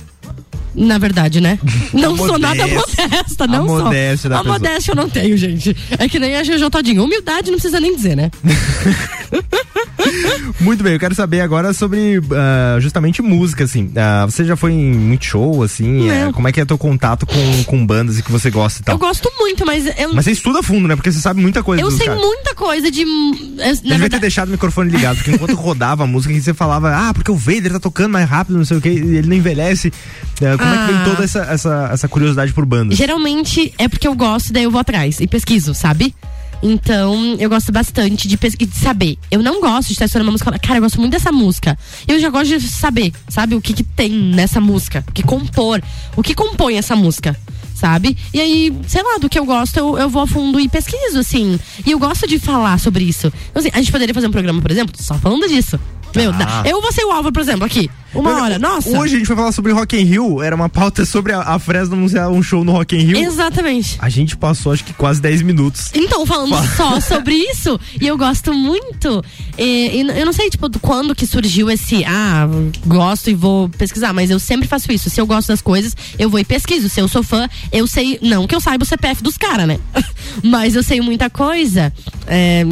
[SPEAKER 3] Na verdade, né? Não sou nada modesta,
[SPEAKER 2] A
[SPEAKER 3] não sou.
[SPEAKER 2] modéstia da
[SPEAKER 3] a
[SPEAKER 2] pessoa.
[SPEAKER 3] modéstia eu não tenho, gente. É que nem a Jojo Todinho. Humildade não precisa nem dizer, né?
[SPEAKER 2] Muito bem, eu quero saber agora sobre ah, justamente música, assim. Ah, você já foi em muito show, assim? É, como é que é teu contato com, com bandas e que você gosta e tal?
[SPEAKER 3] Eu gosto muito, mas eu,
[SPEAKER 2] Mas você estuda fundo, né? Porque você sabe muita coisa
[SPEAKER 3] eu sei
[SPEAKER 2] caras.
[SPEAKER 3] muita coisa de. eu-
[SPEAKER 2] devia ter
[SPEAKER 3] verdade,
[SPEAKER 2] deixado o microfone ligado, porque enquanto rodava a música, você falava, ah, porque o Vader tá tocando mais rápido, não sei o que, ele não envelhece. Como é que vem
[SPEAKER 3] Ah.
[SPEAKER 2] toda essa, essa, essa curiosidade por bandas?
[SPEAKER 3] Geralmente é porque eu gosto, daí eu vou atrás e pesquiso, sabe? Então, eu gosto bastante de, de saber. Eu não gosto de estar estudando uma música cara, eu gosto muito dessa música. Eu já gosto de saber, sabe, o que, que tem nessa música, o que compor, o que compõe essa música. Sabe? E aí, sei lá, do que eu gosto, eu, eu vou a fundo e pesquiso, assim. E eu gosto de falar sobre isso. Então, assim, a gente poderia fazer um programa, por exemplo, só falando disso. Meu, dá- eu vou ser o Álvaro, por exemplo, aqui. Uma
[SPEAKER 2] Mas,
[SPEAKER 3] hora. Nossa.
[SPEAKER 2] Hoje a gente vai falar sobre Rock in Rio, era uma pauta sobre a, a Fresno anunciar um show no Rock in Rio.
[SPEAKER 3] Exatamente.
[SPEAKER 2] A gente passou acho que quase 10 minutos.
[SPEAKER 3] Então, falando
[SPEAKER 2] Fala.
[SPEAKER 3] só sobre isso, e eu gosto muito. E, e eu não sei, tipo, do- quando que surgiu esse, ah, gosto e vou pesquisar, mas eu sempre faço isso. Se eu gosto das coisas, eu vou e pesquiso. Se eu sou fã, eu sei, não que eu saiba o CPF dos caras, né? mas eu sei muita coisa. É,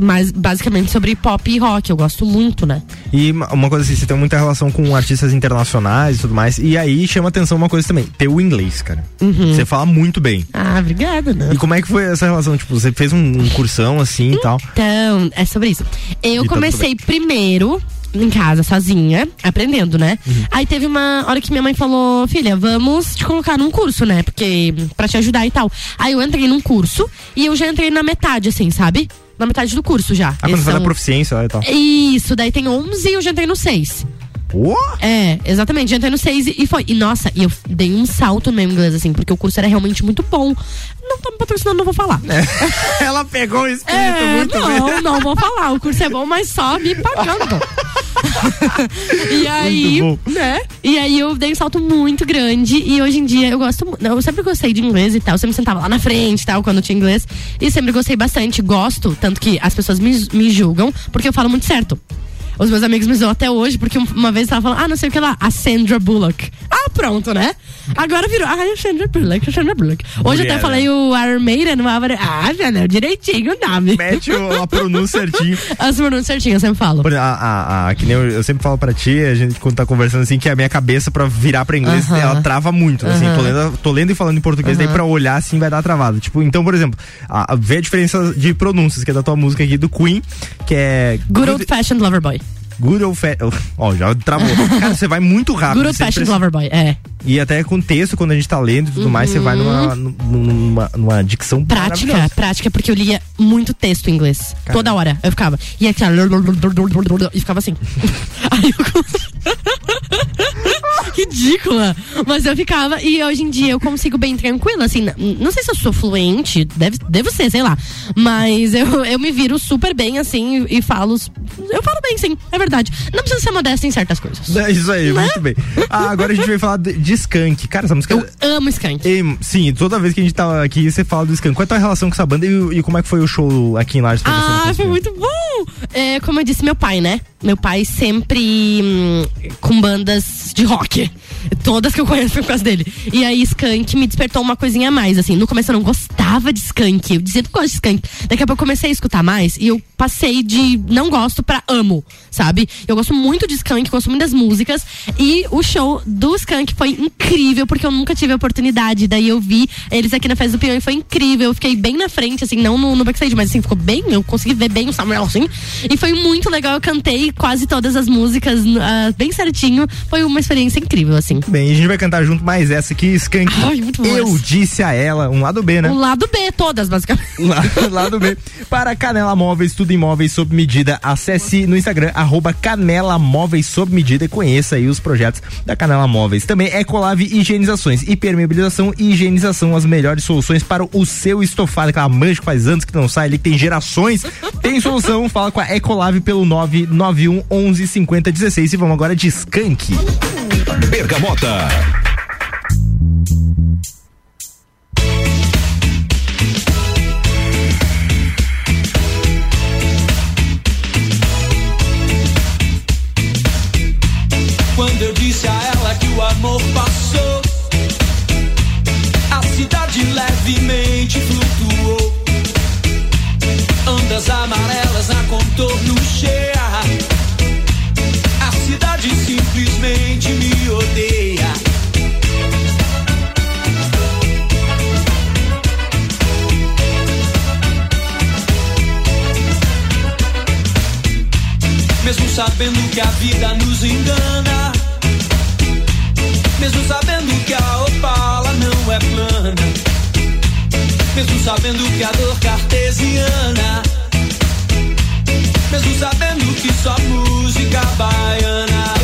[SPEAKER 3] mas basicamente sobre pop e rock, eu gosto muito, né?
[SPEAKER 2] E uma uma coisa assim, você tem muita relação com artistas internacionais e tudo mais. E aí chama atenção uma coisa também, teu inglês, cara.
[SPEAKER 3] Uhum.
[SPEAKER 2] Você fala muito bem.
[SPEAKER 3] Ah, obrigada, né?
[SPEAKER 2] E como é que foi essa relação? Tipo, você fez um, um cursão assim e tal.
[SPEAKER 3] Então, é sobre isso. Eu
[SPEAKER 2] E tá
[SPEAKER 3] comecei primeiro em casa, sozinha, aprendendo, né?
[SPEAKER 2] Uhum.
[SPEAKER 3] Aí teve uma hora que minha mãe falou, filha, vamos te colocar num curso, né? Porque, pra te ajudar e tal. Aí eu entrei num curso e eu já entrei na metade, assim, sabe? Na metade do curso já.
[SPEAKER 2] Ah, quando
[SPEAKER 3] Eles
[SPEAKER 2] você faz a
[SPEAKER 3] são-
[SPEAKER 2] proficiência lá e tal.
[SPEAKER 3] Isso, daí tem 11 e eu já entrei no 6.
[SPEAKER 2] Pô!
[SPEAKER 3] É, exatamente, entrei no 6 e, e foi. E nossa, e eu dei um salto no meu inglês, assim, porque o curso era realmente muito bom. Não tá me patrocinando, não vou falar.
[SPEAKER 2] Ela pegou o espírito
[SPEAKER 3] É,
[SPEAKER 2] muito
[SPEAKER 3] não,
[SPEAKER 2] bem.
[SPEAKER 3] não vou falar. O curso é bom, mas só me pagando. e aí, né? E aí eu dei um salto muito grande e hoje em dia eu gosto Eu sempre gostei de inglês e tal. Eu sempre sentava lá na frente e tal, quando tinha inglês. E sempre gostei bastante, gosto, tanto que as pessoas me, me julgam, porque eu falo muito certo. Os meus amigos me zoam até hoje, porque um- uma vez tava falando, ah, não sei o que lá, a Sandra Bullock. Ah, pronto, né? Agora virou, ah, a Sandra Bullock, a Sandra Bullock. Hoje eu
[SPEAKER 2] Mulher,
[SPEAKER 3] até falei o Iron Maiden, o Álvaro, ah, já não, direitinho o nome.
[SPEAKER 2] Mete a pronúncia certinho.
[SPEAKER 3] As pronúncias certinhas, eu sempre falo.
[SPEAKER 2] Por a, a- a- que nem eu, eu sempre falo pra ti, a gente quando tá conversando assim, que a minha cabeça pra virar pra inglês,
[SPEAKER 3] Aham.
[SPEAKER 2] ela trava muito. Assim,
[SPEAKER 3] Aham.
[SPEAKER 2] tô lendo, tô lendo e falando em português, daí
[SPEAKER 3] Aham.
[SPEAKER 2] pra olhar assim vai dar travado. Tipo, então, por exemplo, a, a, vê a diferença de pronúncias, que é da tua música aqui do Queen, que é.
[SPEAKER 3] Good Old Fashioned Lover Boy.
[SPEAKER 2] Good old fa- Ó, já travou. Cara, você vai muito rápido.
[SPEAKER 3] Good Old Fashioned Lover Boy, é.
[SPEAKER 2] E até com texto, quando a gente tá lendo e tudo mais, você vai numa, numa, numa dicção
[SPEAKER 3] Prática, prática, porque eu lia muito texto em inglês. Toda hora. Eu ficava. E aqui, e ficava assim. Aí eu. Ridícula. Mas eu ficava. E hoje em dia eu consigo bem tranquila, assim. Não sei se eu sou fluente, deve, devo ser, sei lá. Mas eu, eu me viro super bem, assim, e, e falo. Eu falo bem, sim, é verdade. Não precisa ser modesta em certas coisas.
[SPEAKER 2] É isso aí,
[SPEAKER 3] Né?
[SPEAKER 2] muito bem. Ah, agora a gente vai falar de, de Skank. Cara, essa música.
[SPEAKER 3] Eu amo Skank.
[SPEAKER 2] E, sim, toda vez que a gente tá aqui, você fala do Skank. Qual é a tua relação com essa banda e, e como é que foi o show aqui em Lages?
[SPEAKER 3] Ah, foi muito bom! É, como eu disse, meu pai, né? Meu pai sempre hum, com bandas de rock. Todas que eu conheço por causa dele. E aí, Skank me despertou uma coisinha a mais, assim. No começo eu não gostava de Skank. Eu dizia, não gosto de Skank. Daqui a pouco eu comecei a escutar mais e eu passei de não gosto pra amo, sabe? Eu gosto muito de Skank, gosto muito das músicas. E o show do Skank foi incrível, porque eu nunca tive a oportunidade. Daí eu vi eles aqui na Festa do Pinhão e foi incrível. Eu fiquei bem na frente, assim, não no, no backstage, mas assim, ficou bem. Eu consegui ver bem o Samuel, assim. E foi muito legal. Eu cantei quase todas as músicas ah, bem certinho. Foi uma experiência incrível, assim.
[SPEAKER 2] Bem, a gente vai cantar junto mais essa aqui, Skank.
[SPEAKER 3] Ai, muito bom
[SPEAKER 2] Eu disse a ela, um lado B, né?
[SPEAKER 3] O lado B, todas, basicamente.
[SPEAKER 2] Lado B. Para Canela Móveis, tudo em móveis sob medida. Acesse no Instagram, arroba Canela Móveis sob medida e conheça aí os projetos da Canela Móveis. Também Ecolave Higienizações, impermeabilização e higienização, as melhores soluções para o seu estofado, aquela mancha que faz anos que não sai ali, que tem gerações. Tem solução, fala com a Ecolave pelo 991 11 50 16 e vamos agora de Skank.
[SPEAKER 4] Bergamota.
[SPEAKER 13] Quando eu disse a ela que o amor passou, a cidade levemente flutuou. Ondas amarelas na contorno cheia. Odeia. Mesmo sabendo que a vida nos engana. Mesmo sabendo que a opala não é plana. Mesmo sabendo que a dor cartesiana. Mesmo sabendo que só música baiana.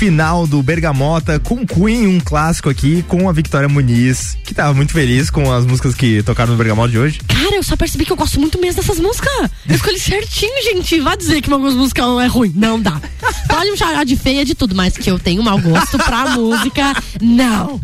[SPEAKER 2] Final do Bergamota com Queen, um clássico aqui com a Victoria Muniz, tava muito feliz com as músicas que tocaram no Bergamota de hoje.
[SPEAKER 3] Cara, eu só percebi que eu gosto muito mesmo dessas músicas. Eu escolhi certinho, gente. Vá dizer que algumas músicas não é ruim. Não dá. Pode me chamar de feia de tudo, mas que eu tenho mau gosto pra música, não.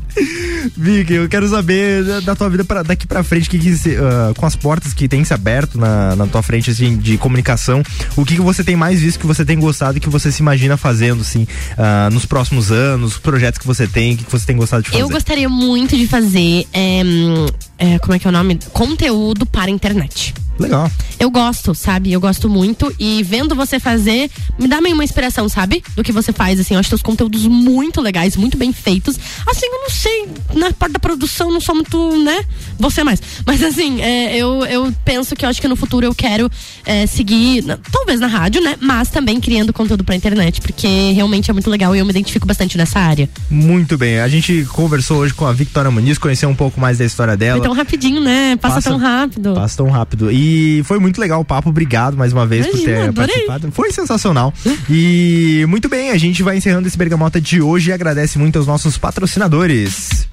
[SPEAKER 2] Vicky, eu quero saber da, da tua vida pra, daqui pra frente, que, que ah, com as portas que tem se aberto na, na tua frente, assim, de comunicação, o que, que você tem mais visto, que você tem gostado e que você se imagina fazendo, assim, ah, nos próximos anos, os projetos que você tem, o que, que você tem gostado de fazer?
[SPEAKER 3] Eu gostaria muito de fazer. É, hum, é, como é que é o nome? Conteúdo para a internet.
[SPEAKER 2] Legal.
[SPEAKER 3] Eu gosto, sabe? Eu gosto muito. E vendo você fazer, me dá meio uma inspiração, sabe? Do que você faz, assim. Eu acho teus conteúdos muito legais, muito bem feitos. Assim, eu não sei, na parte da produção, não sou muito, né? Você mais. Mas assim, é, eu, eu penso que eu acho que no futuro eu quero é, seguir, talvez na rádio, né? Mas também criando conteúdo pra internet, porque realmente é muito legal e eu me identifico bastante nessa área.
[SPEAKER 2] Muito bem, a gente conversou hoje com a Victoria Muniz, conheceu um pouco mais da história dela.
[SPEAKER 3] Tão rapidinho, né? Passa,
[SPEAKER 2] Passa-
[SPEAKER 3] tão rápido.
[SPEAKER 2] Passa tão rápido. E foi muito legal o papo. Obrigado mais uma vez por
[SPEAKER 3] Imagina,
[SPEAKER 2] ter
[SPEAKER 3] adorei.
[SPEAKER 2] participado. Foi sensacional. E muito bem, a gente vai encerrando esse Bergamota de hoje e agradece muito aos nossos patrocinadores.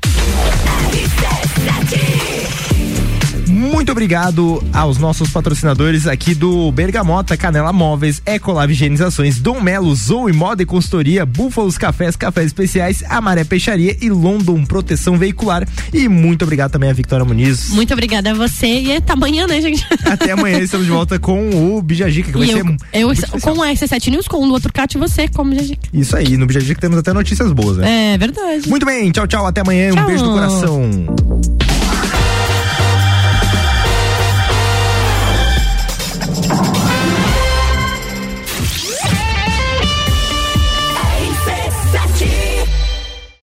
[SPEAKER 2] Muito obrigado aos nossos patrocinadores aqui do Bergamota, Canela Móveis, Ecolab Higienizações, Dom Melo, Zoe Moda e Consultoria, Búfalos Cafés, Cafés Especiais, Amaré Peixaria e London Proteção Veicular. E muito obrigado também a Victoria Muniz.
[SPEAKER 3] Muito obrigada a você. E é tá amanhã, né, gente?
[SPEAKER 2] Até amanhã estamos de volta com o Bijajica, que vai
[SPEAKER 3] E
[SPEAKER 2] ser
[SPEAKER 3] eu,
[SPEAKER 2] muito
[SPEAKER 3] eu com a RC7 News, com o Lua Turcati e você, como Jajica.
[SPEAKER 2] Isso aí, no Bijajica temos até notícias boas, né?
[SPEAKER 3] É verdade.
[SPEAKER 2] Muito bem, tchau, tchau, até amanhã, um
[SPEAKER 3] Tchau.
[SPEAKER 2] beijo no coração.